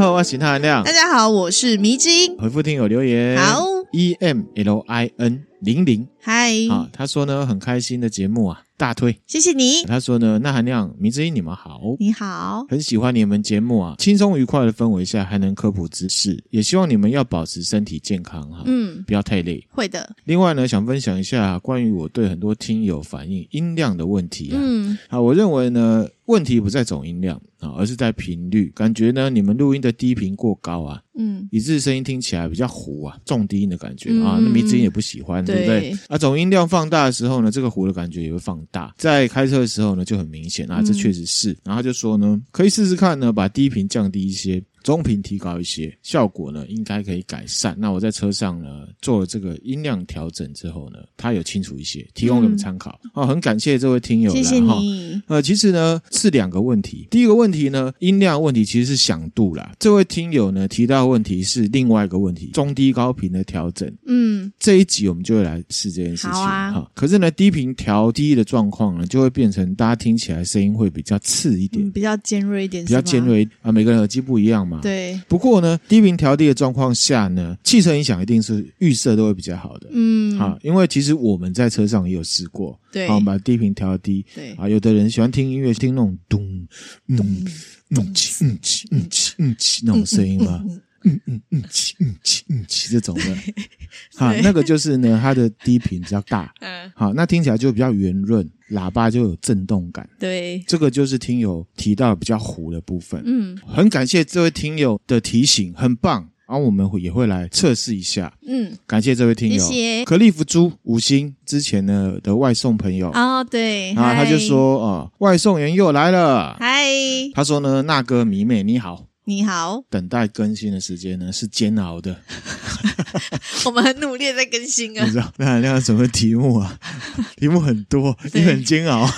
好，我是谭含亮。大家好，我是迷之音。回复听友留言。好，E M L I N 零零。嗨。啊，他说呢，很开心的节目啊。大推，谢谢你。他说呢，那含亮、明之音，你们好，你好，很喜欢你们节目啊，轻松愉快的氛围下还能科普知识，也希望你们要保持身体健康哈，嗯，不要太累。会的。另外呢，想分享一下关于我对很多听友反映音量的问题啊，嗯，啊，我认为呢，问题不在总音量啊，而是在频率，感觉呢，你们录音的低频过高啊，嗯，以致声音听起来比较糊啊，重低音的感觉啊，那迷之音也不喜欢，对不对？啊，总音量放大的时候呢，这个糊的感觉也会放大，在开车的时候呢，就很明显啊，这确实是。然后他就说呢，可以试试看呢，把低频降低一些。中频提高一些，效果呢应该可以改善。那我在车上呢做了这个音量调整之后呢，它有清楚一些，提供给你们参考。哦、嗯，很感谢这位听友，谢谢你。呃，其实呢是两个问题，第一个问题呢音量问题其实是响度啦。这位听友呢提到的问题是另外一个问题，中低高频的调整。嗯，这一集我们就会来试这件事情。哈可是呢低频调低的状况呢，就会变成大家听起来声音会比较刺一点，嗯、比较尖锐一点，比较尖锐啊。每个人耳机不一样嘛。对，不过呢，低频调低的状况下呢，汽车音响一定是预设都会比较好的。嗯，好，因为其实我们在车上也有试过，对，好，把低频调低。对，啊，有的人喜欢听音乐，听那种咚咚咚起嗯起嗯起嗯起那种声音嘛，嗯嗯嗯起嗯起嗯起这种的，好，那个就是呢，它的低频比较大，嗯，好，那听起来就比较圆润。喇叭就有震动感，对，这个就是听友提到比较糊的部分。嗯，很感谢这位听友的提醒，很棒。然后我们也会来测试一下。嗯，感谢这位听友，谢谢。可利夫猪五星之前呢的外送朋友哦，对，啊他就说哦，外送员又来了，嗨，他说呢，那个迷妹你好。你好，等待更新的时间呢是煎熬的，我们很努力在更新啊。你知道那含量什么题目啊？题目很多，你很煎熬。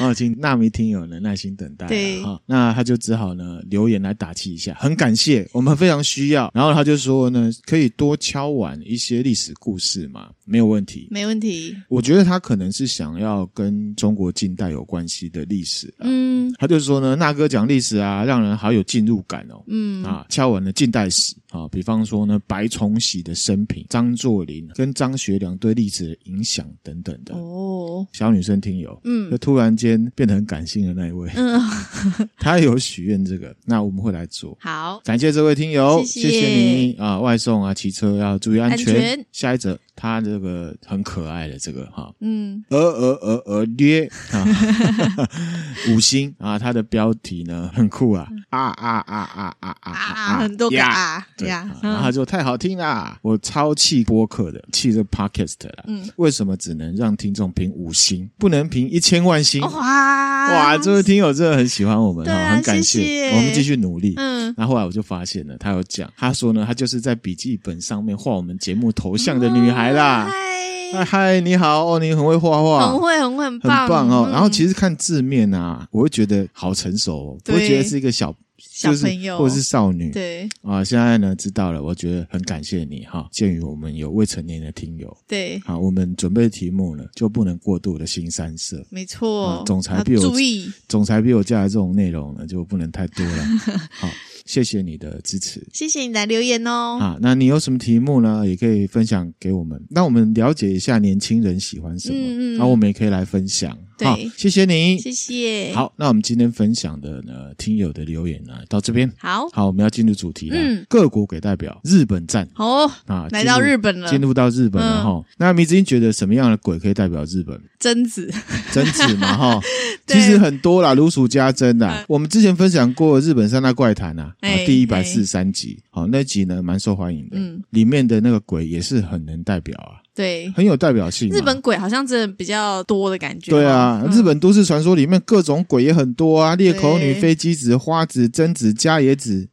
哦，请纳米听友呢耐心等待。对，好，那他就只好呢留言来打气一下，很感谢，我们非常需要。然后他就说呢，可以多敲完一些历史故事嘛，没有问题，没问题。我觉得他可能是想要跟中国近代有关系的历史。嗯，他就说呢，那哥讲历史啊，让人好有进入感哦。嗯，啊，敲完了近代史啊，比方说呢，白崇禧的生平，张作霖跟张学良对历史的影响等等的。哦，小女生听友，嗯，就突然间。变得很感性的那一位，嗯，他有许愿这个，那我们会来做。好，感谢这位听友，谢谢，你啊！外送啊，骑车要注意安全。安全。下一则，他这个很可爱的这个哈，嗯，鹅鹅鹅鹅爹啊，五星啊，他的标题呢很酷啊，啊啊啊啊啊啊啊，很多个啊，对呀，然后他说太好听啦，我超气播客的，气这 podcast 啦，嗯，为什么只能让听众评五星，不能评一千万星？哇。哇，这位听友真的很喜欢我们哈，啊、很感谢，我们继续努力。嗯，然后后来我就发现了，他有讲，他说呢，他就是在笔记本上面画我们节目头像的女孩啦。嗨、哦，嗨，你好哦，你很会画画，很会，很会，很棒，很棒哦。嗯、然后其实看字面啊，我会觉得好成熟哦，对我会觉得是一个小。小朋友或者是少女，对啊，现在呢知道了，我觉得很感谢你哈。鉴于我们有未成年的听友，对，好，我们准备题目呢就不能过度的新三色，没错。总裁比我注意，总裁比我加的这种内容呢就不能太多了。好，谢谢你的支持，谢谢你的留言哦。啊，那你有什么题目呢？也可以分享给我们，那我们了解一下年轻人喜欢什么，嗯嗯，然后我们也可以来分享。对好，谢谢你，谢谢。好，那我们今天分享的呢，听友的留言呢，到这边。好，好，我们要进入主题了。嗯，各国给代表，日本站。哦啊，来到日本了，进入到日本了哈。嗯、那迷之音觉得什么样的鬼可以代表日本？贞子，贞子嘛哈。其实很多啦，如数家珍啦。嗯、我们之前分享过日本三大怪谈啊，欸、第一百四十三集，好、欸，那集呢蛮受欢迎的。嗯，里面的那个鬼也是很能代表啊。对，很有代表性。日本鬼好像真的比较多的感觉。对啊，嗯、日本都市传说里面各种鬼也很多啊，裂口女、飞机子、花子、贞子、家野子。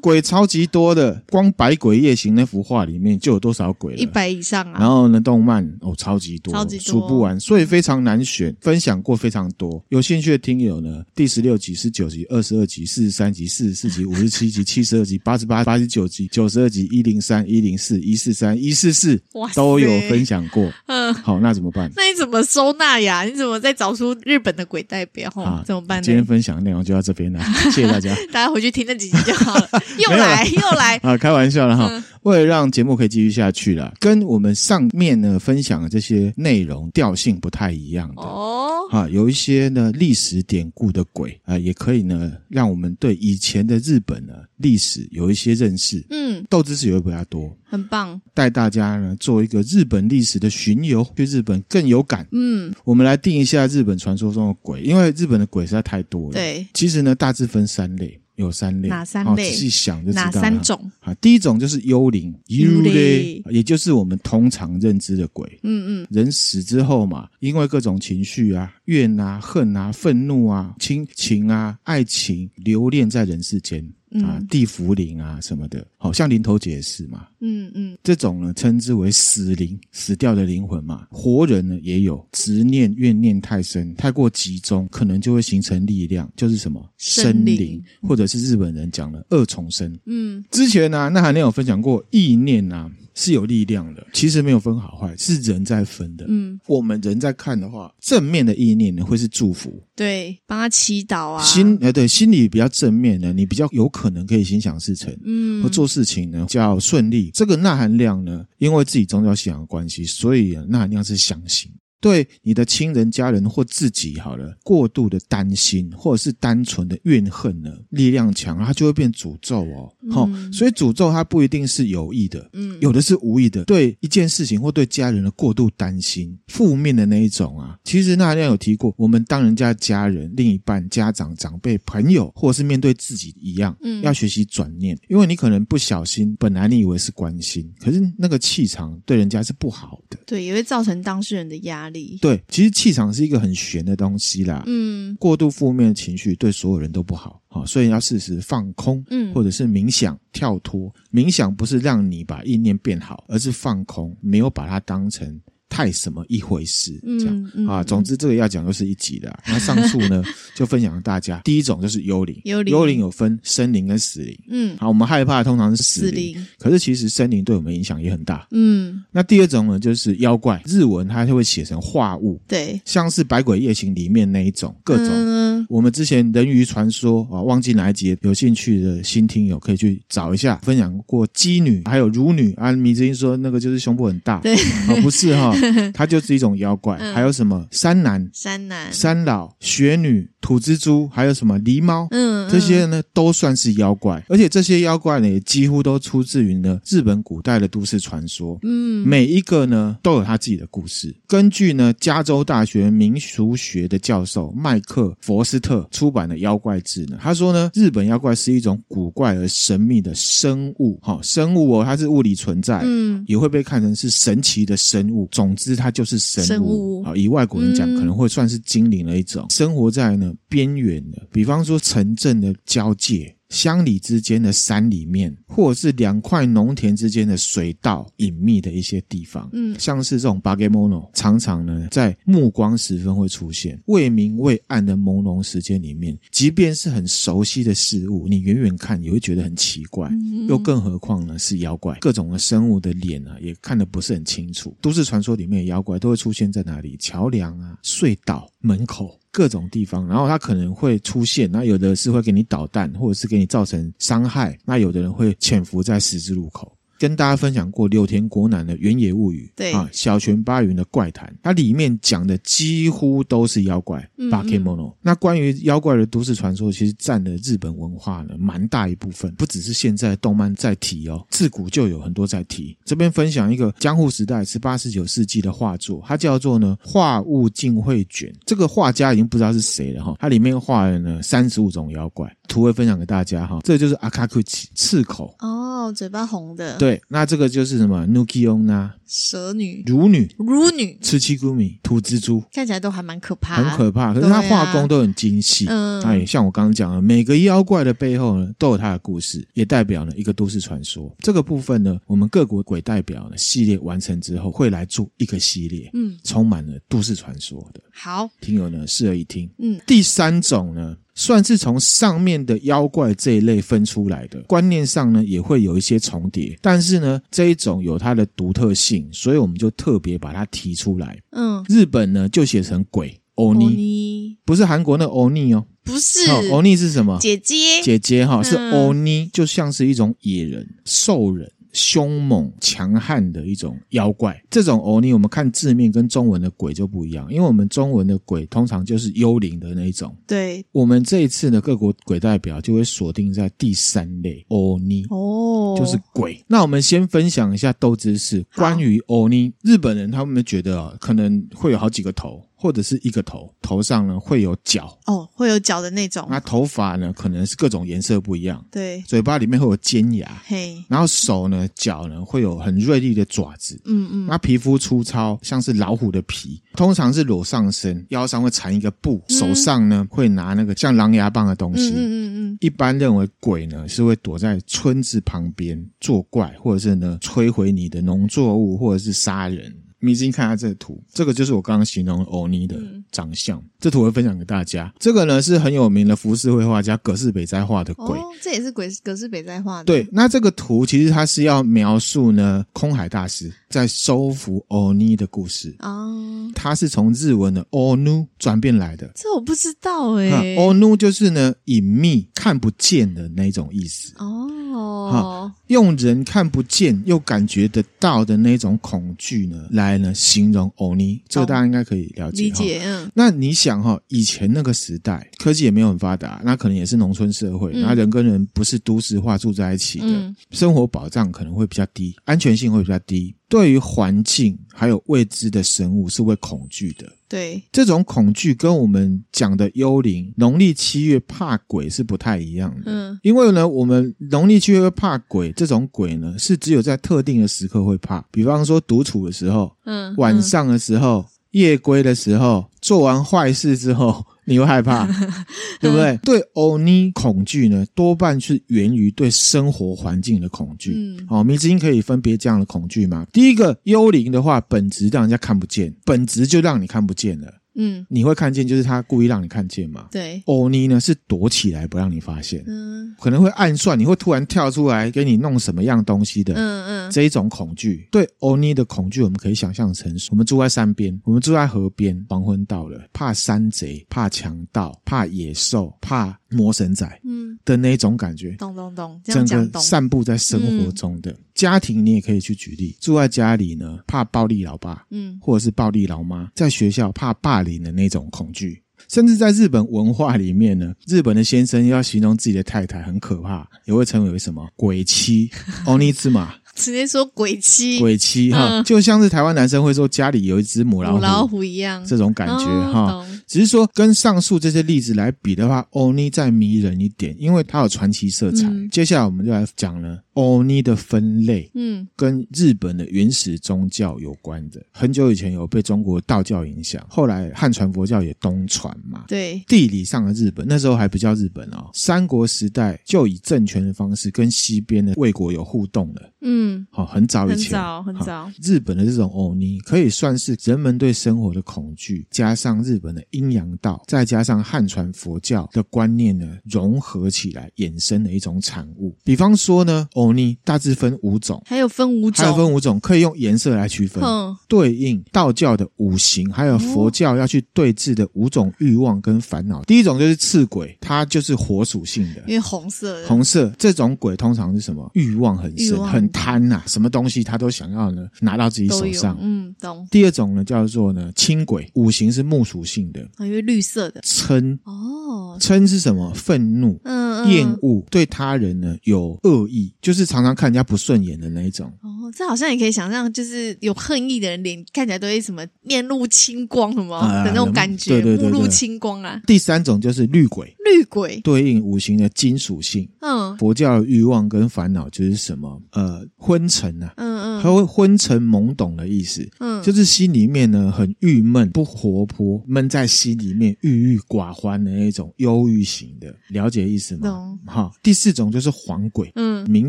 鬼超级多的，光《百鬼夜行》那幅画里面就有多少鬼了？一百以上啊。然后呢，动漫哦，超级多，超级多，数不完，所以非常难选。分享过非常多，有兴趣的听友呢，第十六集、十九集、二十二集、四十三集、四十四集、五十七集、七十二集、八十八、八十九集、九十二集、一零三、一零四、一四三、一四四，哇，都有分享过。嗯，好，那怎么办？那你怎么收纳呀？你怎么再找出日本的鬼代表？啊，怎么办呢？今天分享的内容就到这边了，谢谢大家。大家回去听那几集就好了。又 来又来。啊，开玩笑了哈。嗯。为了让节目可以继续下去了，跟我们上面呢分享的这些内容调性不太一样的。哦，啊，有一些呢历史典故的鬼啊，也可以呢让我们对以前的日本呢历史有一些认识，嗯，豆知识也会比较多，很棒，带大家呢做一个日本历史的巡游，对日本更有感，嗯，我们来定一下日本传说中的鬼，因为日本的鬼实在太多了，对，其实呢大致分三类。有三类，哪三类？仔细想就知道了。哪三种？啊，第一种就是幽灵，幽灵，也就是我们通常认知的鬼。嗯嗯，人死之后嘛，因为各种情绪啊，怨啊、恨啊、愤怒啊、亲情啊、爱情，留恋在人世间。啊，地茯苓啊什么的，好像林头姐也是嘛。嗯嗯，这种呢称之为死灵，死掉的灵魂嘛。活人呢也有执念怨念太深，太过集中，可能就会形成力量，就是什么生灵，或者是日本人讲的二重生。嗯，之前呢、啊，那还没有分享过意念啊。是有力量的，其实没有分好坏，是人在分的。嗯，我们人在看的话，正面的意念呢会是祝福，对，帮他祈祷啊。心，哎，对，心理比较正面的，你比较有可能可以心想事成，嗯，或做事情呢比较顺利。这个钠含量呢，因为自己宗教信仰的关系，所以钠含量是相信。对你的亲人、家人或自己好了，过度的担心或者是单纯的怨恨呢，力量强，它就会变诅咒哦。好、嗯，所以诅咒它不一定是有意的，嗯，有的是无意的。对一件事情或对家人的过度担心，负面的那一种啊，其实那亮有提过，我们当人家家人、另一半、家长、长辈、朋友，或者是面对自己一样，嗯，要学习转念，因为你可能不小心，本来你以为是关心，可是那个气场对人家是不好的，对，也会造成当事人的压力。对，其实气场是一个很玄的东西啦。嗯，过度负面的情绪对所有人都不好，好，所以要适时放空，嗯，或者是冥想跳脱。冥想不是让你把意念变好，而是放空，没有把它当成。太什么一回事？这样、啊，总之这个要讲就是一集的。那上述呢，就分享给大家。第一种就是幽灵，幽灵，幽灵有分生灵跟死灵。嗯，好，我们害怕的通常是死灵，死灵，可是其实生灵对我们影响也很大。嗯，那第二种呢，就是妖怪，日文它就会写成化物，对，像是《百鬼夜行》里面那一种，各种。嗯、我们之前人鱼传说啊，忘记哪一集，有兴趣的新听友可以去找一下，分享过姬女还有乳女啊。米之音说那个就是胸部很大，对，啊，不是哈。它就是一种妖怪，嗯、还有什么？山男、山男、山老、雪女、土蜘蛛，还有什么？狸猫，嗯，这些呢都算是妖怪，而且这些妖怪呢也几乎都出自于呢日本古代的都市传说，嗯，每一个呢都有他自己的故事。根据呢加州大学民俗学的教授麦克佛斯特出版的《妖怪志》呢，他说呢日本妖怪是一种古怪而神秘的生物，哈，生物哦，它是物理存在，嗯，也会被看成是神奇的生物。总之。它就是生物啊，以外国人讲，可能会算是精灵的一种，生活在呢边缘的，比方说城镇的交界。乡里之间的山里面，或者是两块农田之间的水道隐秘的一些地方，嗯，像是这种巴给莫诺，常常呢在暮光时分会出现，未明未暗的朦胧时间里面，即便是很熟悉的事物，你远远看也会觉得很奇怪，嗯、又更何况呢是妖怪，各种的生物的脸啊也看得不是很清楚。都市传说里面的妖怪都会出现在哪里？桥梁啊、隧道、门口。各种地方，然后它可能会出现，那有的是会给你导弹，或者是给你造成伤害，那有的人会潜伏在十字路口。跟大家分享过柳田国男的《原野物语》，对啊，小泉八云的怪谈，它里面讲的几乎都是妖怪。嗯嗯 ono,。那关于妖怪的都市传说，其实占了日本文化呢蛮大一部分，不只是现在动漫在提哦，自古就有很多在提。这边分享一个江户时代十八、十九世纪的画作，它叫做呢《画物尽绘卷》。这个画家已经不知道是谁了哈，它里面画了呢三十五种妖怪，图会分享给大家哈。这就是阿卡库奇刺口哦。哦，嘴巴红的。对，那这个就是什么？Nuki Onna，蛇女、乳女、乳女、吃七姑米、土蜘蛛，看起来都还蛮可怕，很可怕。可是它画工都很精细。嗯，哎，像我刚刚讲的，每个妖怪的背后呢，都有它的故事，也代表了一个都市传说。这个部分呢，我们各国鬼代表呢系列完成之后，会来做一个系列，嗯，充满了都市传说的。好，听友呢适合一听。嗯，第三种呢。算是从上面的妖怪这一类分出来的，观念上呢也会有一些重叠，但是呢这一种有它的独特性，所以我们就特别把它提出来。嗯，日本呢就写成鬼欧尼，不是韩国那欧尼哦，不是，欧尼是什么？姐姐，姐姐哈，是欧尼，就像是一种野人、兽人。凶猛强悍的一种妖怪，这种欧尼我们看字面跟中文的鬼就不一样，因为我们中文的鬼通常就是幽灵的那一种。对，我们这一次的各国鬼代表就会锁定在第三类欧尼哦，就是鬼。那我们先分享一下斗知识，关于欧尼，日本人他们觉得啊，可能会有好几个头。或者是一个头，头上呢会有角哦，会有角的那种。那头发呢可能是各种颜色不一样。对，嘴巴里面会有尖牙。嘿，然后手呢、脚呢会有很锐利的爪子。嗯嗯。那皮肤粗糙，像是老虎的皮，通常是裸上身，腰上会缠一个布，嗯、手上呢会拿那个像狼牙棒的东西。嗯嗯嗯嗯。一般认为鬼呢是会躲在村子旁边作怪，或者是呢摧毁你的农作物，或者是杀人。迷之音看下这个图，这个就是我刚刚形容欧尼的长相。嗯、这图我会分享给大家。这个呢是很有名的浮世绘画家葛饰北斋画的鬼。哦，这也是鬼葛饰北斋画的。对，那这个图其实它是要描述呢空海大师在收服欧尼的故事。哦，它是从日文的欧努转变来的。这我不知道哎、欸。欧努就是呢隐秘、看不见的那种意思。哦，用人看不见又感觉得到的那种恐惧呢来。呢，形容欧尼，这个大家应该可以了解。理解，嗯。那你想哈，以前那个时代，科技也没有很发达，那可能也是农村社会，那人跟人不是都市化住在一起的，生活保障可能会比较低，安全性会比较低。对于环境还有未知的生物是会恐惧的。对，这种恐惧跟我们讲的幽灵，农历七月怕鬼是不太一样的。嗯，因为呢，我们农历七月会怕鬼，这种鬼呢是只有在特定的时刻会怕，比方说独处的时候，嗯，晚上的时候，夜归的时候，做完坏事之后。你会害怕，对不对？对欧尼恐惧呢，多半是源于对生活环境的恐惧。嗯，好，迷之音可以分别这样的恐惧吗？第一个，幽灵的话，本质让人家看不见，本质就让你看不见了。嗯，你会看见，就是他故意让你看见嘛？对，欧尼呢是躲起来不让你发现，嗯，可能会暗算，你会突然跳出来给你弄什么样东西的，嗯嗯，这一种恐惧，对欧尼的恐惧，我们可以想象成，我们住在山边，我们住在河边，黄昏到了，怕山贼，怕强盗，怕野兽，怕魔神仔，嗯。的那种感觉，咚咚咚，整个散布在生活中的。家庭，你也可以去举例，住在家里呢，怕暴力老爸，嗯，或者是暴力老妈；在学校怕霸凌的那种恐惧，甚至在日本文化里面呢，日本的先生要形容自己的太太很可怕，也会称为什么鬼妻，欧尼兹马。直接说鬼妻，鬼妻哈，就像是台湾男生会说家里有一只母老虎，老虎一样，这种感觉哈。只是说跟上述这些例子来比的话，欧尼再迷人一点，因为它有传奇色彩。接下来我们就来讲了欧尼的分类，嗯，跟日本的原始宗教有关的。很久以前有被中国道教影响，后来汉传佛教也东传嘛。对，地理上的日本那时候还不叫日本哦，三国时代就以政权的方式跟西边的魏国有互动了。嗯。嗯，好，很早以前，很早很早，日本的这种欧尼可以算是人们对生活的恐惧，加上日本的阴阳道，再加上汉传佛教的观念呢，融合起来衍生的一种产物。比方说呢，欧尼大致分五种，还有分五种，还有分五种，可以用颜色来区分，嗯，对应道教的五行，还有佛教要去对峙的五种欲望跟烦恼。第一种就是赤鬼，它就是火属性的，因为红色，红色这种鬼通常是什么？欲望很深，很贪。呐，什么东西他都想要呢，拿到自己手上。嗯，懂。第二种呢，叫做呢青鬼，五行是木属性的，因为绿色的。嗔哦，嗔是什么？愤怒，嗯，厌恶，对他人呢有恶意，就是常常看人家不顺眼的那一种。哦，哦，这好像也可以想象，就是有恨意的人脸看起来都会什么面露青光什么的那种感觉，对对对，目露青光啊。第三种就是绿鬼，绿鬼对应五行的金属性。嗯，佛教的欲望跟烦恼就是什么？呃，昏沉啊，嗯嗯，它会昏沉懵懂的意思。嗯，就是心里面呢很郁闷、不活泼、闷在心里面、郁郁寡欢的那种忧郁型的，了解意思吗？懂。好，第四种就是黄鬼，嗯，明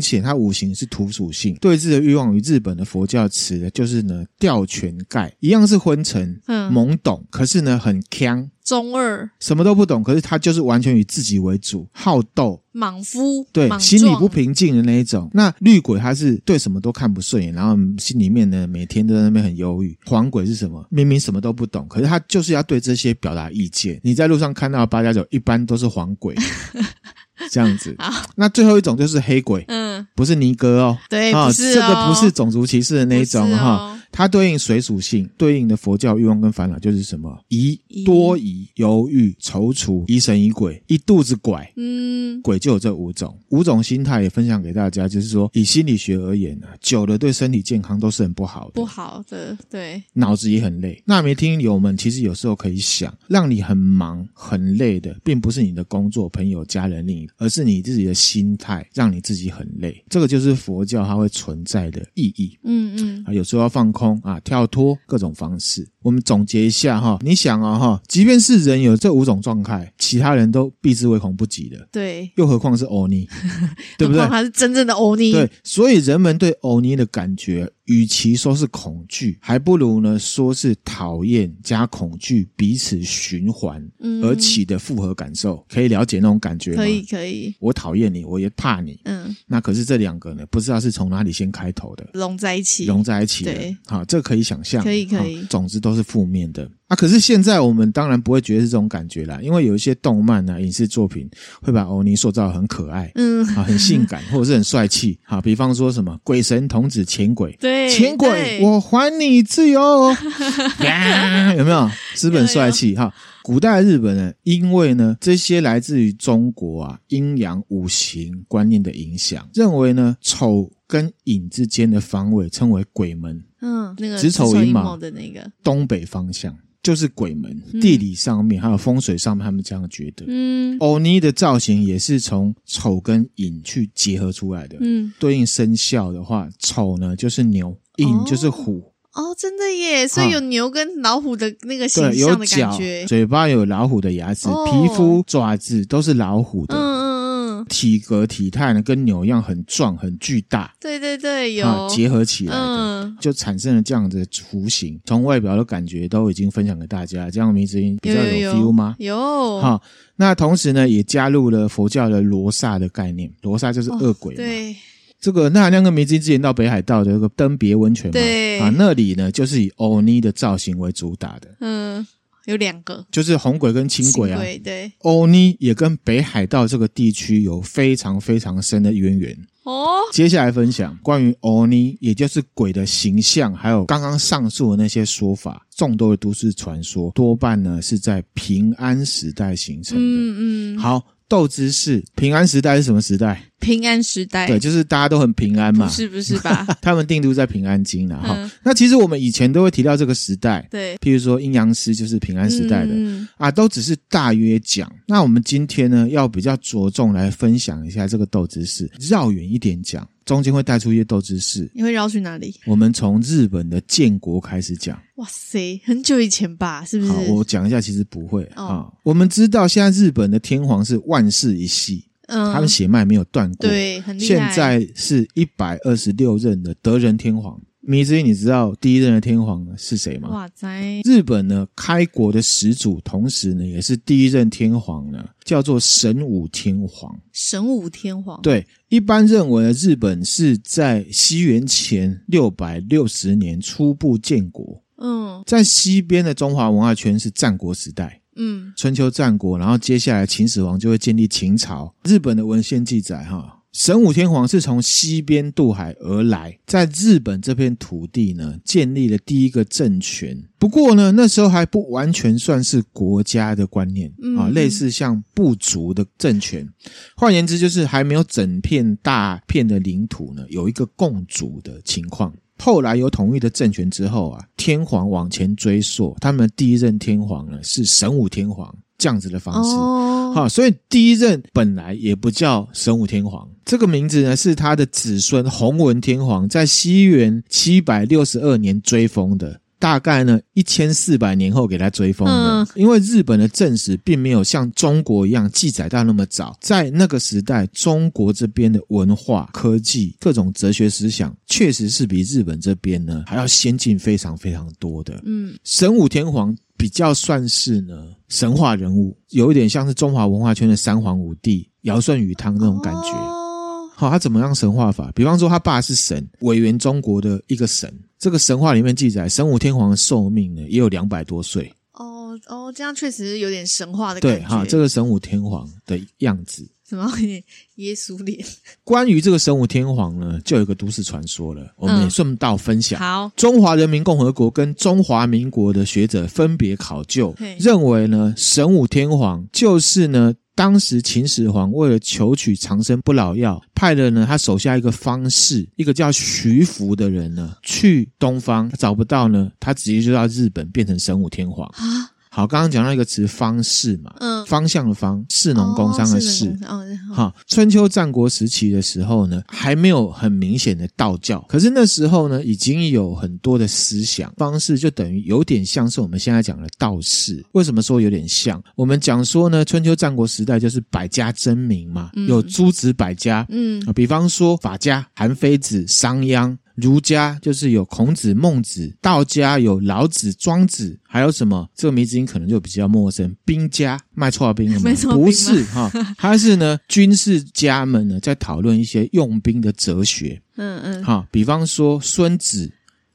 显它五行是土属性，对峙的欲望与日本的佛教词呢，就是呢吊泉盖一样是昏沉、嗯、懵懂，可是呢很锵。中二，什么都不懂，可是他就是完全以自己为主，好斗、莽夫，对，心里不平静的那一种。那绿鬼他是对什么都看不顺眼，然后心里面呢每天都在那边很忧郁。黄鬼是什么？明明什么都不懂，可是他就是要对这些表达意见。你在路上看到的八加九，一般都是黄鬼。这样子，好，那最后一种就是黑鬼，嗯，不是尼哥哦，对，啊，这个不是种族歧视的那一种哈，它对应水属性，对应的佛教欲望跟烦恼就是什么？疑、多疑、犹豫、踌躇、疑神疑鬼、一肚子拐，嗯，鬼就有这五种，五种心态也分享给大家，就是说以心理学而言呢，久了对身体健康都是很不好的，不好的，对，脑子也很累。那没听友们，其实有时候可以想，让你很忙很累的，并不是你的工作、朋友、家人、另一。而是你自己的心态让你自己很累，这个就是佛教它会存在的意义。嗯嗯，啊，有时候要放空啊，跳脱各种方式。我们总结一下哈，你想啊哈，即便是人有这五种状态，其他人都避之唯恐不及的。对，又何况是欧尼，对不对？他是真正的欧尼。对，所以人们对欧尼的感觉。与其说是恐惧，还不如呢说是讨厌加恐惧彼此循环而起的复合感受，可以了解那种感觉吗？可以，可以。我讨厌你，我也怕你。嗯，那可是这两个呢，不知道是从哪里先开头的，融在一起，融在一起。对，好，这可以想象。可以，可以。总之都是负面的。啊，可是现在我们当然不会觉得是这种感觉啦，因为有一些动漫啊、影视作品会把欧尼塑造很可爱，嗯，啊，很性感或者是很帅气，好，比方说什么鬼神童子钱鬼，对，钱鬼，我还你自由，有没有？资本帅气哈。古代日本人因为呢这些来自于中国啊阴阳五行观念的影响，认为呢丑跟寅之间的方位称为鬼门。嗯，那个子丑寅卯的那个东北方向就是鬼门，嗯、地理上面还有风水上面，他们这样觉得。嗯，欧尼的造型也是从丑跟寅去结合出来的。嗯，对应生肖的话，丑呢就是牛，寅就是虎。哦，哦，真的耶！所以有牛跟老虎的那个形象的感觉，嘴巴有老虎的牙齿，哦、皮肤爪子都是老虎的。嗯。体格体态呢，跟牛一样很壮很巨大。对对对，有结合起来的，嗯、就产生了这样的雏形。从外表的感觉都已经分享给大家，这样迷之音比较有 feel 吗？有。有好，那同时呢，也加入了佛教的罗刹的概念。罗刹就是恶鬼嘛。哦、对。这个那那个迷之音之前到北海道的那个登别温泉嘛，对啊，那里呢就是以欧尼的造型为主打的。嗯。有两个，就是红鬼跟青鬼啊。鬼对，欧尼也跟北海道这个地区有非常非常深的渊源哦。接下来分享关于欧尼，也就是鬼的形象，还有刚刚上述的那些说法，众多的都市传说，多半呢是在平安时代形成的。嗯嗯，好。斗之士，平安时代是什么时代？平安时代，对，就是大家都很平安嘛。不是不是吧？他们定都在平安京了哈。嗯、那其实我们以前都会提到这个时代，对，譬如说阴阳师就是平安时代的、嗯、啊，都只是大约讲。那我们今天呢，要比较着重来分享一下这个斗知识，绕远一点讲。中间会带出一些斗知识，你会绕去哪里？我们从日本的建国开始讲。哇塞，很久以前吧？是不是？好，我讲一下，其实不会啊。哦、我们知道现在日本的天皇是万世一系，嗯，他的血脉没有断过，对，很厉害。现在是一百二十六任的德仁天皇。迷之音，你知道第一任的天皇是谁吗？哇塞！日本呢，开国的始祖，同时呢，也是第一任天皇呢，叫做神武天皇。神武天皇。对，一般认为呢，日本是在西元前六百六十年初步建国。嗯，在西边的中华文化圈是战国时代。嗯，春秋战国，然后接下来秦始皇就会建立秦朝。日本的文献记载，哈。神武天皇是从西边渡海而来，在日本这片土地呢，建立了第一个政权。不过呢，那时候还不完全算是国家的观念啊，类似像部族的政权。换言之，就是还没有整片大片的领土呢，有一个共主的情况。后来有统一的政权之后啊，天皇往前追溯，他们第一任天皇呢是神武天皇。这样子的方式，好、哦，所以第一任本来也不叫神武天皇，这个名字呢是他的子孙弘文天皇在西元七百六十二年追封的，大概呢一千四百年后给他追封的。嗯、因为日本的正史并没有像中国一样记载到那么早，在那个时代，中国这边的文化、科技、各种哲学思想，确实是比日本这边呢还要先进非常非常多的。嗯，神武天皇。比较算是呢神话人物，有一点像是中华文化圈的三皇五帝尧舜禹汤那种感觉。好，他怎么样神话法？比方说他爸是神，委员中国的一个神。这个神话里面记载，神武天皇的寿命呢也有两百多岁。哦哦，这样确实有点神话的感觉。对哈，这个神武天皇的样子。什么耶稣脸？关于这个神武天皇呢，就有一个都市传说了。我们也顺道分享。嗯、好，中华人民共和国跟中华民国的学者分别考究，嘿认为呢，神武天皇就是呢，当时秦始皇为了求取长生不老药，派了呢他手下一个方士，一个叫徐福的人呢，去东方找不到呢，他直接就到日本变成神武天皇啊。好，刚刚讲到一个词“方士”嘛，嗯，方向的方，士农工商的士。哦，好，春秋战国时期的时候呢，还没有很明显的道教，可是那时候呢，已经有很多的思想方式，就等于有点像是我们现在讲的道士。为什么说有点像？我们讲说呢，春秋战国时代就是百家争鸣嘛，有诸子百家，嗯，比方说法家韩非子、商鞅。儒家就是有孔子、孟子，道家有老子、庄子，还有什么？这个名字你可能就比较陌生。兵家卖错兵了吗？不是哈，他是呢军事家们呢在讨论一些用兵的哲学。嗯嗯，哈，比方说孙子、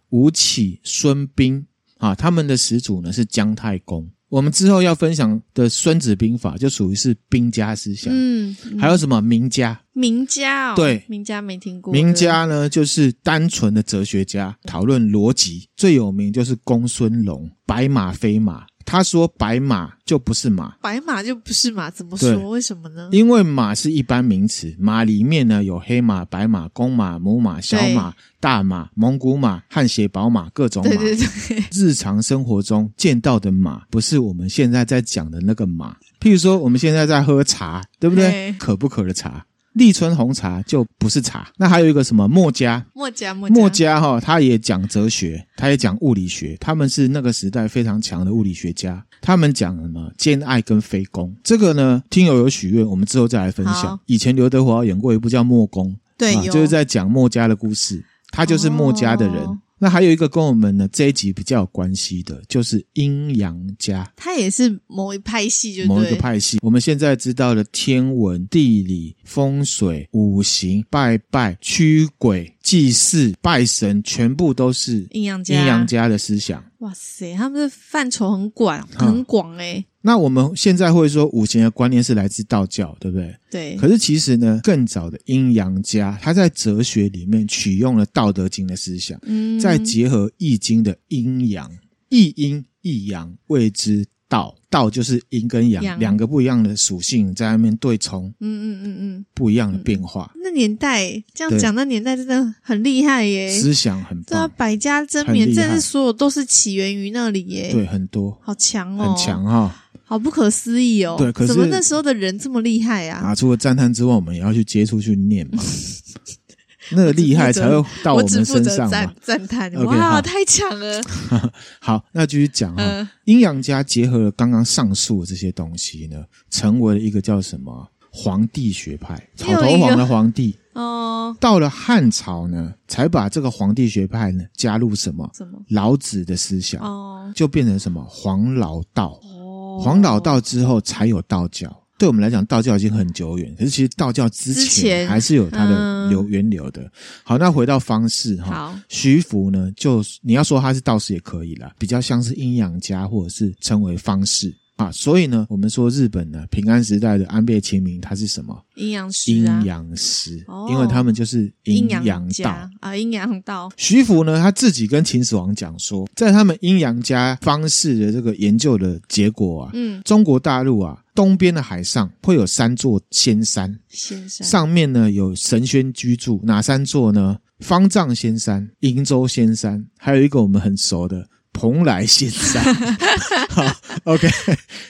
吴起、孙膑，啊，他们的始祖呢是姜太公。我们之后要分享的《孙子兵法》就属于是兵家思想。嗯，还有什么名家？名家哦，对，名家没听过。名家呢，就是单纯的哲学家，讨论逻辑。最有名就是公孙龙，白马非马。他说：“白马就不是马，白马就不是马，怎么说？为什么呢？因为马是一般名词，马里面呢有黑马、白马、公马、母马、小马、大马、蒙古马、汗血宝马，各种马。对对对，日常生活中见到的马，不是我们现在在讲的那个马。譬如说，我们现在在喝茶，对不对？对可不可的茶。”立春红茶就不是茶，那还有一个什么墨家？墨家，墨家哈，他也讲哲学，他也讲物理学，他们是那个时代非常强的物理学家。他们讲什么？兼爱跟非攻。这个呢，听友有许愿，我们之后再来分享。以前刘德华演过一部叫《墨攻》，对、啊，就是在讲墨家的故事，他就是墨家的人。哦那还有一个跟我们呢这一集比较有关系的，就是阴阳家，他也是某一派系，就某一个派系。我们现在知道的天文、地理、风水、五行、拜拜、驱鬼、祭祀、拜神，全部都是阴阳家阴阳家的思想。哇塞，他们的范畴很广，很广诶、欸。那我们现在会说五行的观念是来自道教，对不对？对。可是其实呢，更早的阴阳家，他在哲学里面取用了《道德经》的思想，嗯，再结合《易经》的阴阳，一阴一阳谓之道。道就是阴跟阳两阳个不一样的属性在外面对冲，嗯嗯嗯嗯，不一样的变化。那年代这样讲，那年代真的很厉害耶，思想很棒，对啊，百家争鸣，真是所有都是起源于那里耶，对，很多，好强哦，很强哈。好不可思议哦！对，可是怎么那时候的人这么厉害啊？啊，除了赞叹之外，我们也要去接触去念嘛。那个厉害才会到我们身上嘛。赞叹，哇，太强了！好，那继续讲啊。阴阳家结合了刚刚上述的这些东西呢，成为了一个叫什么皇帝学派，草头黄的皇帝。哦。到了汉朝呢，才把这个皇帝学派呢加入什么？什么？老子的思想哦，就变成什么黄老道。哦黄老道之后才有道教，对我们来讲，道教已经很久远。可是其实道教之前还是有它的流源流的。好，那回到方式哈，徐福呢，就你要说他是道士也可以啦，比较像是阴阳家或者是称为方士。啊。所以呢，我们说日本呢，平安时代的安倍晴明他是什么？阴阳师啊，阴阳师，哦、因为他们就是阴阳道啊，阴阳道。徐福呢，他自己跟秦始皇讲说，在他们阴阳家方式的这个研究的结果啊，嗯，中国大陆啊。东边的海上会有三座仙山，仙山上面呢有神仙居住，哪三座呢？方丈仙山、瀛洲仙山，还有一个我们很熟的蓬莱仙山。好，OK，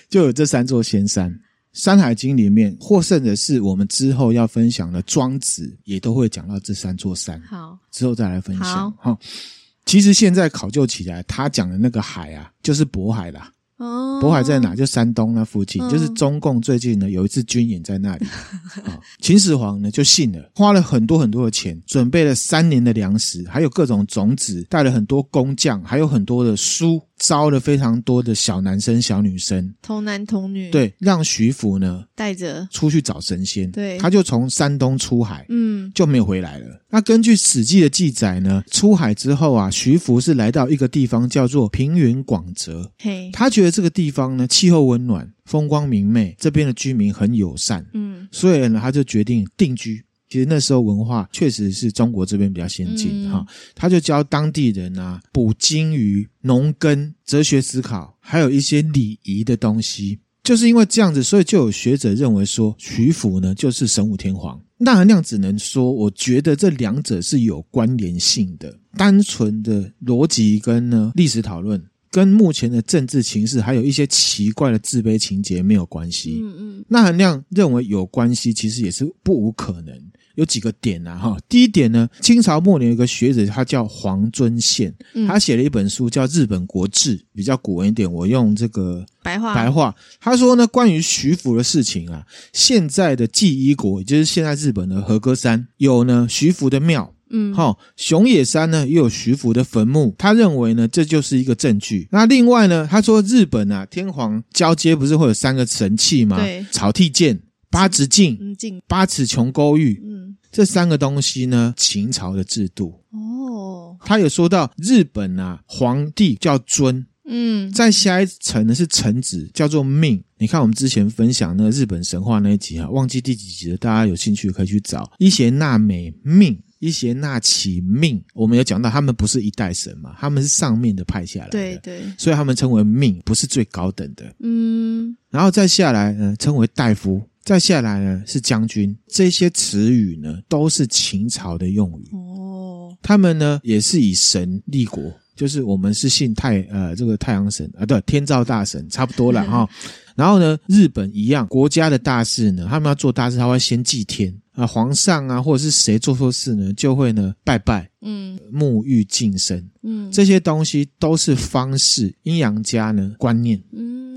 就有这三座仙山。《山海经》里面获胜的是我们之后要分享的庄子，也都会讲到这三座山。好，之后再来分享。好，其实现在考究起来，他讲的那个海啊，就是渤海啦。哦，渤海在哪？就山东那附近，嗯、就是中共最近呢有一次军演在那里。啊，秦始皇呢就信了，花了很多很多的钱，准备了三年的粮食，还有各种种子，带了很多工匠，还有很多的书。招了非常多的小男生、小女生，童男童女，对，让徐福呢带着出去找神仙，对，他就从山东出海，嗯，就没有回来了。那根据《史记》的记载呢，出海之后啊，徐福是来到一个地方叫做平原广泽，嘿，他觉得这个地方呢气候温暖，风光明媚，这边的居民很友善，嗯，所以呢他就决定定居。其实那时候文化确实是中国这边比较先进哈，他就教当地人啊捕鲸鱼、农耕、哲学思考，还有一些礼仪的东西。就是因为这样子，所以就有学者认为说，徐福呢就是神武天皇。那那样只能说，我觉得这两者是有关联性的。单纯的逻辑跟呢历史讨论，跟目前的政治情势，还有一些奇怪的自卑情节没有关系。嗯嗯，那含量认为有关系，其实也是不无可能。有几个点啊，哈，第一点呢，清朝末年有一个学者，他叫黄遵宪，他写了一本书叫《日本国志》，比较古文一点，我用这个白话白话。他说呢，关于徐福的事情啊，现在的纪伊国，也就是现在日本的和歌山，有呢徐福的庙，嗯，好，熊野山呢也有徐福的坟墓，他认为呢这就是一个证据。那另外呢，他说日本啊天皇交接不是会有三个神器吗？对，草剃剑。八尺镜、镜八尺琼勾玉，嗯，这三个东西呢，秦朝的制度哦。他有说到日本啊，皇帝叫尊，嗯，在下一层呢是臣子，叫做命。你看我们之前分享那个日本神话那一集啊，忘记第几集了，大家有兴趣可以去找。伊邪那美命，伊邪那岐命，我们有讲到他们不是一代神嘛，他们是上面的派下来的，对对，所以他们称为命，不是最高等的，嗯，然后再下来呢，称为大夫。再下来呢是将军，这些词语呢都是秦朝的用语。哦，他们呢也是以神立国，就是我们是信太呃这个太阳神啊，对，天照大神差不多了哈。然后呢，日本一样，国家的大事呢，他们要做大事，他会先祭天啊，皇上啊或者是谁做错事呢，就会呢拜拜，嗯，沐浴净身，嗯，这些东西都是方式，阴阳家呢观念，嗯。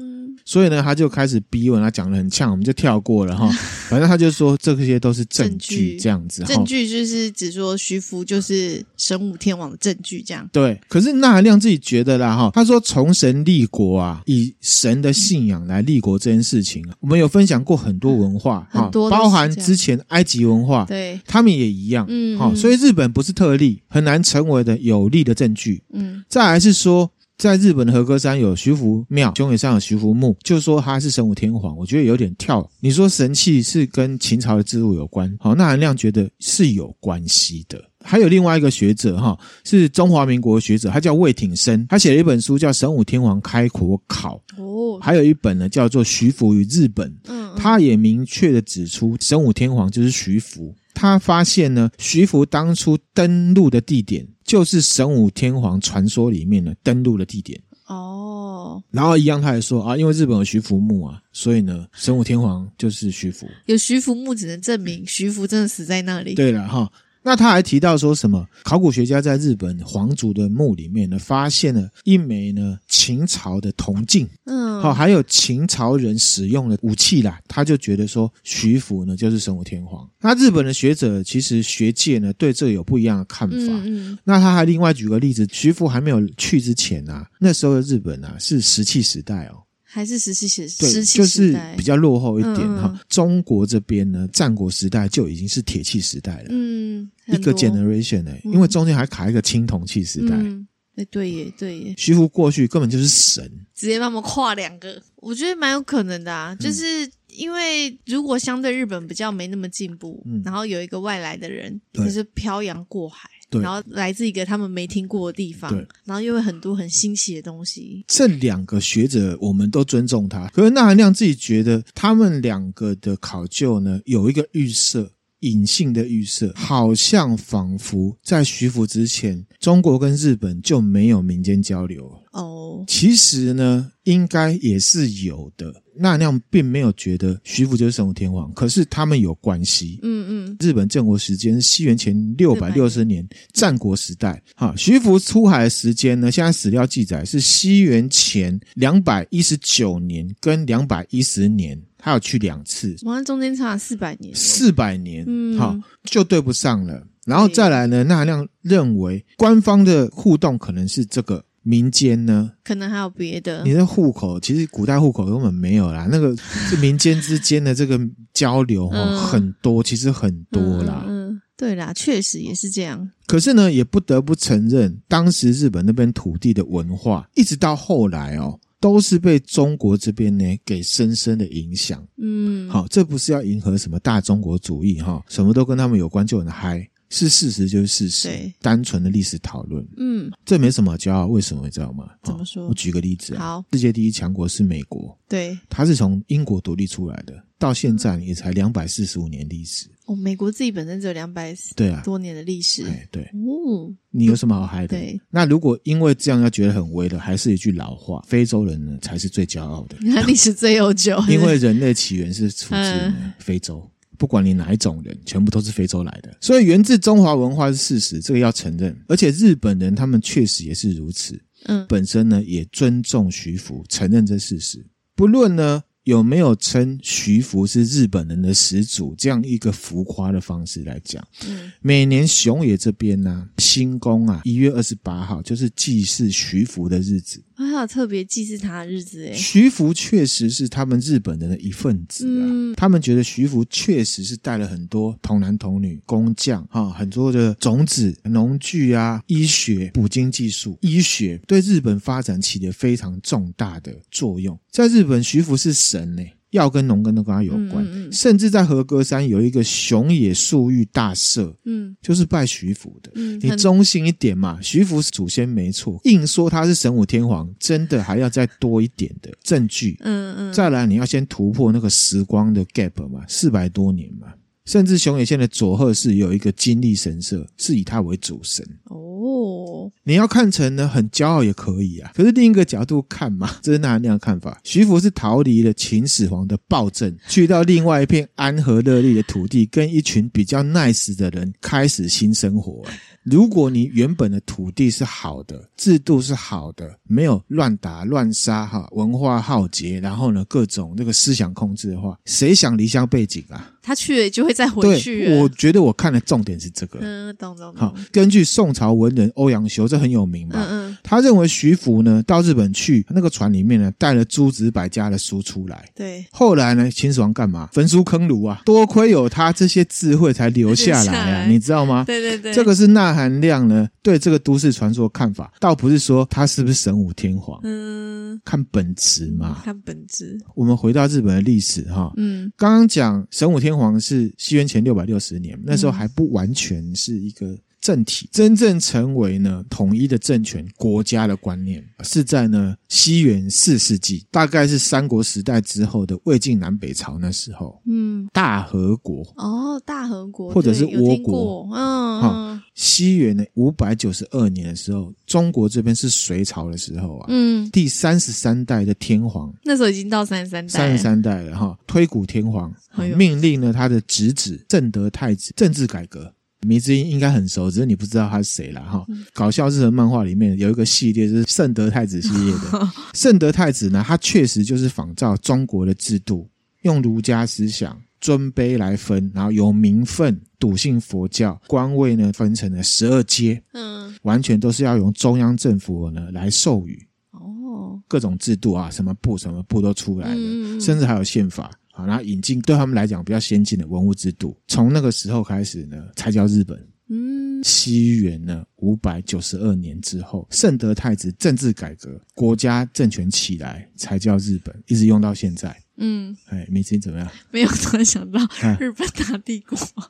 所以呢，他就开始逼问，他讲的很呛，我们就跳过了哈。反正他就说这些都是证据，这样子。证据就是指说徐福就是神武天王的证据，这样。对，可是纳亮自己觉得啦哈，他说从神立国啊，以神的信仰来立国这件事情啊，我们有分享过很多文化哈，包含之前埃及文化，对，他们也一样。嗯，好，所以日本不是特例，很难成为的有力的证据。嗯，再来是说。在日本的和歌山有徐福庙，熊野上有徐福墓，就说他是神武天皇，我觉得有点跳。你说神器是跟秦朝的制度有关，好，那韩亮觉得是有关系的。还有另外一个学者哈，是中华民国的学者，他叫魏挺生，他写了一本书叫《神武天皇开国考》，哦，还有一本呢叫做《徐福与日本》，嗯，他也明确的指出神武天皇就是徐福。他发现呢，徐福当初登陆的地点就是神武天皇传说里面的登陆的地点哦。然后一样，他还说啊，因为日本有徐福墓啊，所以呢，神武天皇就是徐福。有徐福墓，只能证明徐福真的死在那里。对了哈。那他还提到说什么？考古学家在日本皇族的墓里面呢，发现了一枚呢秦朝的铜镜，嗯，好，还有秦朝人使用的武器啦。他就觉得说，徐福呢就是神武天皇。那日本的学者其实学界呢对这有不一样的看法。嗯嗯。那他还另外举个例子，徐福还没有去之前啊，那时候的日本啊是石器时代哦。还是石器时对，石器就是比较落后一点哈。中国这边呢，战国时代就已经是铁器时代了。嗯，一个 generation 呢、欸，因为中间还卡一个青铜器时代。嗯，哎，对耶，对耶，徐福过去根本就是神，直接帮我们跨两个，我觉得蛮有可能的啊。就是、嗯、因为如果相对日本比较没那么进步，嗯、然后有一个外来的人，就是漂洋过海，对然后来自一个他们没听过的地方，对然后又有很多很新奇的东西。这两个学者我们都尊重他，可是纳含亮自己觉得他们两个的考究呢，有一个预设。隐性的预设，好像仿佛在徐福之前，中国跟日本就没有民间交流哦。其实呢，应该也是有的。纳含亮并没有觉得徐福就是神武天皇，可是他们有关系。嗯嗯。日本建国时间是西元前六百六十年，战国时代。哈，徐福出海的时间呢？现在史料记载是西元前两百一十九年跟两百一十年。他有去两次，我们中间差了四百年，四百年，嗯，好，就对不上了。然后再来呢，纳含亮认为官方的互动可能是这个，民间呢，可能还有别的。你的户口其实古代户口根本没有啦，那个是民间之间的这个交流哦，很多，其实很多啦。嗯，对啦，确实也是这样。可是呢，也不得不承认，当时日本那边土地的文化，一直到后来哦。都是被中国这边呢给深深的影响。嗯，好，这不是要迎合什么大中国主义哈，什么都跟他们有关就很嗨，是事实就是事实，对单纯的历史讨论。嗯，这没什么骄傲，为什么你知道吗？怎么说？我举个例子啊，好，世界第一强国是美国，对，它是从英国独立出来的，到现在也才两百四十五年历史。哦，美国自己本身只有两百对啊多年的历史，对对。哦，你有什么好嗨的？对，那如果因为这样要觉得很威的，还是一句老话：非洲人呢才是最骄傲的，那历史最悠久。因为人类起源是出自非洲，不管你哪一种人，全部都是非洲来的，所以源自中华文化是事实，这个要承认。而且日本人他们确实也是如此，嗯，本身呢也尊重徐福，承认这事实。不论呢。有没有称徐福是日本人的始祖这样一个浮夸的方式来讲？嗯，每年熊野这边呢、啊，新宫啊，一月二十八号就是祭祀徐福的日子。还有特别祭祀他的日子诶。徐福确实是他们日本人的一份子啊。嗯、他们觉得徐福确实是带了很多童男童女、工匠哈，很多的种子、农具啊、医学、捕鲸技术、医学，对日本发展起了非常重大的作用。在日本，徐福是神呢。药跟农耕都跟他有关，嗯嗯、甚至在和歌山有一个熊野素玉大社，嗯，就是拜徐福的。嗯、你忠心一点嘛，徐福是祖先没错，硬说他是神武天皇，真的还要再多一点的证据。嗯嗯，再来你要先突破那个时光的 gap 嘛，四百多年嘛，甚至熊野县的佐贺市有一个金力神社，是以他为主神。哦，你要看成呢很骄傲也可以啊，可是另一个角度看嘛，这是纳含亮的看法。徐福是逃离了秦始皇的暴政，去到另外一片安和乐利的土地，跟一群比较 nice 的人开始新生活。如果你原本的土地是好的，制度是好的，没有乱打乱杀哈，文化浩劫，然后呢各种那个思想控制的话，谁想离乡背井啊？他去了就会再回去。我觉得我看的重点是这个。嗯，懂懂。好，根据宋朝文人欧阳修，这很有名吧？嗯嗯。他认为徐福呢到日本去，那个船里面呢带了诸子百家的书出来。对。后来呢，秦始皇干嘛？焚书坑儒啊！多亏有他这些智慧才留下来啊，来你知道吗？对对对。这个是纳含量呢对这个都市传说的看法，倒不是说他是不是神武天皇。嗯。看本质嘛。看本质。我们回到日本的历史哈。嗯。刚刚讲神武天皇是西元前六百六十年，那时候还不完全是一个。政体真正成为呢统一的政权国家的观念，是在呢西元四世纪，大概是三国时代之后的魏晋南北朝那时候。嗯，大和国。哦，大和国或者是倭国，嗯，哈，西元呢五百九十二年的时候，中国这边是隋朝的时候啊，嗯，第三十三代的天皇，那时候已经到三十三代，三十三代了哈，推古天皇命令呢他的侄子正德太子政治改革。迷之音应该很熟，只是你不知道他是谁了哈。搞笑日本漫画里面有一个系列，就是圣德太子系列的。圣德太子呢，他确实就是仿照中国的制度，用儒家思想尊卑来分，然后由名分，笃信佛教，官位呢分成了十二阶，嗯，完全都是要用中央政府呢来授予。哦，各种制度啊，什么部什么部都出来了，甚至还有宪法。好，然后引进对他们来讲比较先进的文物制度，从那个时候开始呢，才叫日本。嗯。嗯，西元呢五百九十二年之后，圣德太子政治改革，国家政权起来，才叫日本，一直用到现在。嗯，哎，明星怎么样？没有突然想到日本大帝国啊，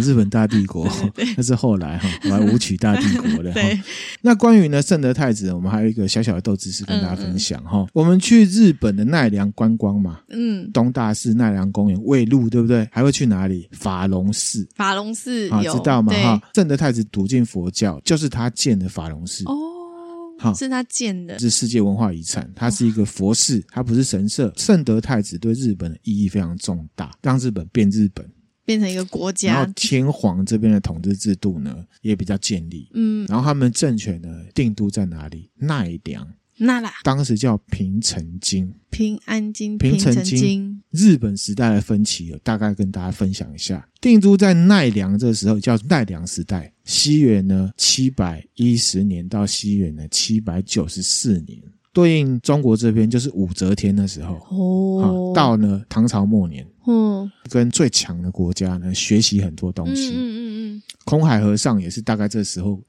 日本大帝国，那是后来哈，来武曲大帝国的。对，那关于呢圣德太子，我们还有一个小小的斗知识跟大家分享哈。我们去日本的奈良观光嘛，嗯，东大寺、奈良公园、喂鹿，对不对？还会去哪里？法隆寺。法隆寺啊，有知道吗？哈，圣德太子笃进佛教，就是他建的法隆寺。哦。好是他建的，是世界文化遗产。它是一个佛寺，它不是神社。圣德太子对日本的意义非常重大，让日本变日本，变成一个国家。然后天皇这边的统治制度呢，也比较建立。嗯，然后他们政权呢，定都在哪里？奈良。那啦，当时叫平城京。平安京，平城京。日本时代的分歧，大概跟大家分享一下。定都在奈良，这时候叫奈良时代。西元呢七百一十年到西元呢七百九十四年，对应中国这边就是武则天的时候。哦，到呢唐朝末年，嗯，跟最强的国家呢学习很多东西。嗯嗯嗯，空海和尚也是大概这时候。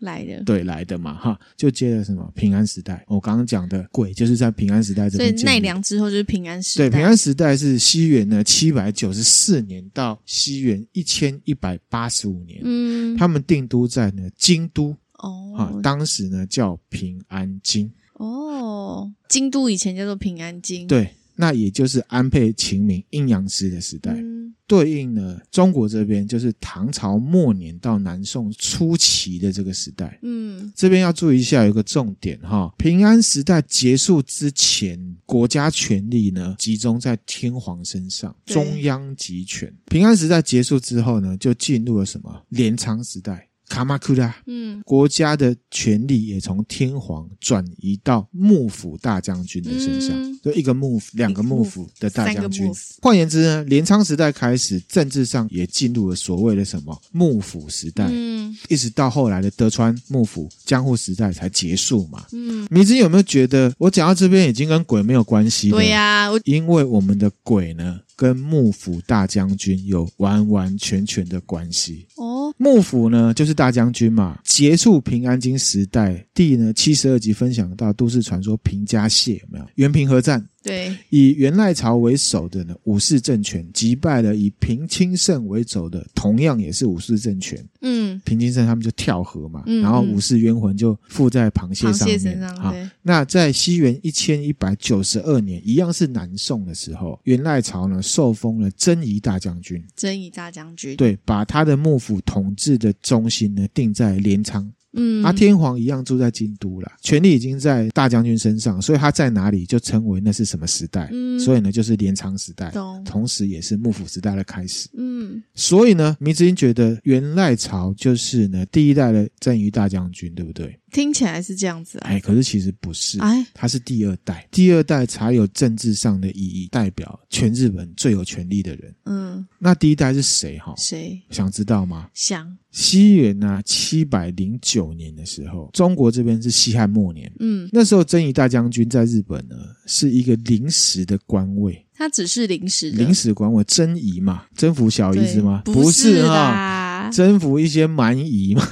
来的对来的嘛哈，就接了什么平安时代。我刚刚讲的鬼就是在平安时代这边。所以奈良之后就是平安时代。对，平安时代是西元呢七百九十四年到西元一千一百八十五年。嗯，他们定都在呢京都。哦，啊，当时呢叫平安京。哦，京都以前叫做平安京。对。那也就是安倍晴明阴阳师的时代，嗯、对应呢中国这边就是唐朝末年到南宋初期的这个时代。嗯，这边要注意一下，有一个重点哈，平安时代结束之前，国家权力呢集中在天皇身上，中央集权。平安时代结束之后呢，就进入了什么？镰仓时代。卡马库拉，嗯，国家的权力也从天皇转移到幕府大将军的身上，嗯、就一个幕府、两个幕府的大将军。换言之呢，镰仓时代开始，政治上也进入了所谓的什么幕府时代，嗯，一直到后来的德川幕府江户时代才结束嘛。嗯，明子有没有觉得我讲到这边已经跟鬼没有关系了？对呀、啊，因为我们的鬼呢，跟幕府大将军有完完全全的关系哦。幕府呢，就是大将军嘛。结束平安京时代，第呢七十二集分享到都市传说平家蟹有没有？原平和战。对，以元赖朝为首的呢武士政权击败了以平清盛为首的，同样也是武士政权。嗯，平清盛他们就跳河嘛，然后武士冤魂就附在螃蟹身上，好，那在西元一千一百九十二年，一样是南宋的时候，元赖朝呢受封了征夷大将军。征夷大将军，对，把他的幕府统治的中心呢定在镰仓。嗯，啊，天皇一样住在京都了，权力已经在大将军身上，所以他在哪里就称为那是什么时代。嗯，所以呢，就是镰仓时代，同时也是幕府时代的开始。嗯，所以呢，明治英觉得源赖朝就是呢第一代的征夷大将军，对不对？听起来是这样子啊，哎，可是其实不是，哎，他是第二代，第二代才有政治上的意义，代表全日本最有权力的人。嗯，那第一代是谁？哈，谁？想知道吗？想。西元啊七百零九年的时候，中国这边是西汉末年。嗯，那时候征夷大将军在日本呢是一个临时的官位，他只是临时的临时官位，征夷嘛，征服小姨子吗？不是啊，征服一些蛮夷嘛。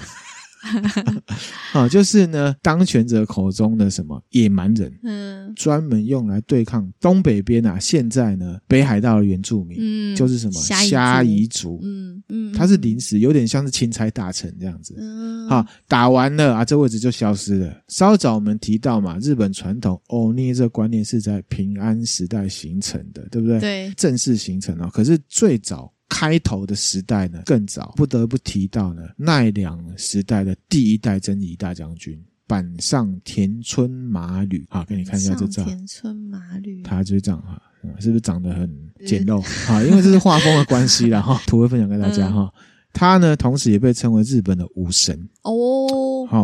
啊，就是呢，当权者口中的什么野蛮人，嗯，专门用来对抗东北边啊，现在呢北海道的原住民，嗯，就是什么虾夷族，嗯嗯，他是临时，有点像是钦差大臣这样子，嗯，好，打完了啊，这位置就消失了。稍早我们提到嘛，日本传统欧尼这个观念是在平安时代形成的，对不对？对，正式形成哦。可是最早。开头的时代呢，更早，不得不提到呢，奈良时代的第一代征夷大将军板上田村麻吕啊，给你看一下这张。田村麻吕，他就是这样哈，是不是长得很简陋啊？因为这是画风的关系啦哈，图会分享给大家哈。嗯他呢，同时也被称为日本的武神哦，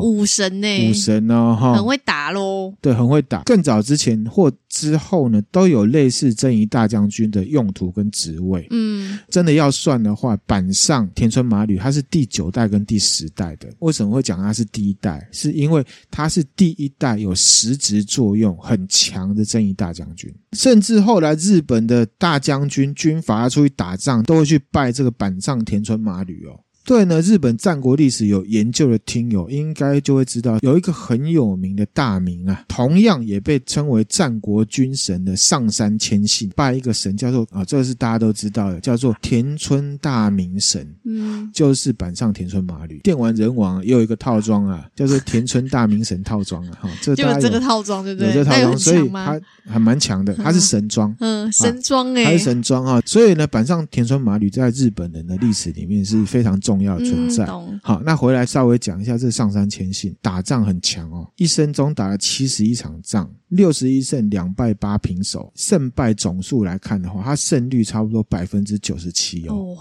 武神呢，武神哦，哈，很会打喽，对，很会打。更早之前或之后呢，都有类似征夷大将军的用途跟职位。嗯，真的要算的话，板上田村麻吕他是第九代跟第十代的。为什么会讲他是第一代？是因为他是第一代有实质作用很强的征夷大将军，甚至后来日本的大将军军阀要出去打仗，都会去拜这个板上田村麻吕。对呢，日本战国历史有研究的听友应该就会知道，有一个很有名的大名啊，同样也被称为战国军神的上山谦信，拜一个神叫做啊，这个是大家都知道的，叫做田村大明神，嗯，就是板上田村麻吕。电玩人王也有一个套装啊，叫做田村大明神套装啊，哈，这个、有这个套装对不对？有这个套装，所以他还蛮强的，他是神装，嗯，神装哎，他是神装啊，所以呢，板上田村麻吕在日本人的历史里面是非常重要的存在。嗯、好，那回来稍微讲一下这上山谦信打仗很强哦，一生中打了七十一场仗，六十一胜两败八平手，胜败总数来看的话，他胜率差不多百分之九十七哦。哦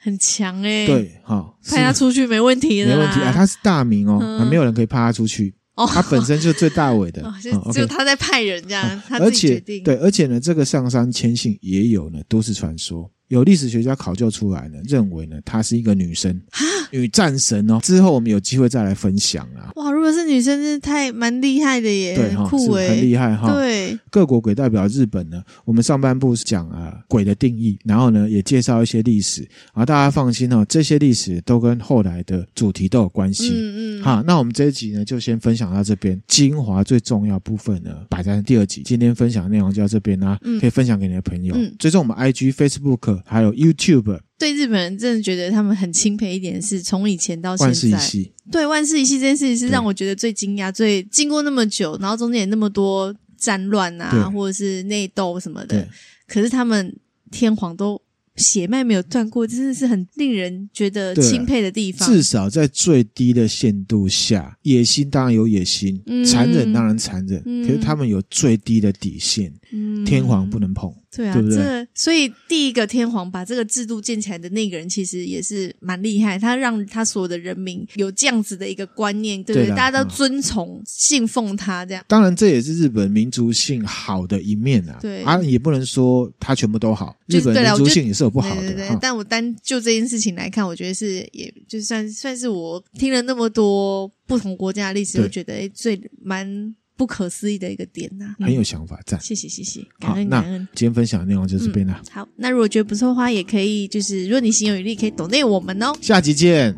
很强哎、欸，对，好派他出去没问题的，没问题啊，他是大名哦，嗯、没有人可以派他出去，哦、他本身就是最大尾的，哦、就、他在派人这样，他自己决定，而且对，而且呢，这个上山谦信也有呢都市传说。有历史学家考究出来呢，认为呢，她是一个女生，哈女战神哦。之后我们有机会再来分享啊。哇，如果是女生，真是太蛮厉害的耶，对，很酷诶，很厉害哈。对，各国鬼代表日本呢，我们上半部是讲啊鬼的定义，然后呢也介绍一些历史，啊大家放心哦，这些历史都跟后来的主题都有关系。嗯嗯。好，那我们这一集呢就先分享到这边，精华最重要部分呢摆在第二集。今天分享的内容就到这边啦，嗯、可以分享给你的朋友。嗯。追踪我们 IG、Facebook。还有 YouTube，对日本人真的觉得他们很钦佩一点是，从以前到现在，万事一系，对万事一系这件事情是让我觉得最惊讶，最经过那么久，然后中间也那么多战乱啊，或者是内斗什么的，可是他们天皇都。血脉没有断过，真的是很令人觉得钦佩的地方。至少在最低的限度下，野心当然有野心，嗯、残忍当然残忍，嗯、可是他们有最低的底线，嗯、天皇不能碰。对啊，对不对？这所以第一个天皇把这个制度建起来的那个人，其实也是蛮厉害。他让他所有的人民有这样子的一个观念，对不对？对大家都遵从、嗯、信奉他这样。当然，这也是日本民族性好的一面啊。对啊，也不能说他全部都好。日本民族性也是有不好的。对，对，对，嗯、但我单就这件事情来看，我觉得是，也就算算是我听了那么多不同国家的历史，我觉得最蛮。不可思议的一个点呐、啊，很有想法，赞、嗯！谢谢谢谢，感恩感恩。今天分享的内容就这边了、嗯。好，那如果觉得不错的话，也可以就是，如果你心有余力，可以抖内我们哦。下集见。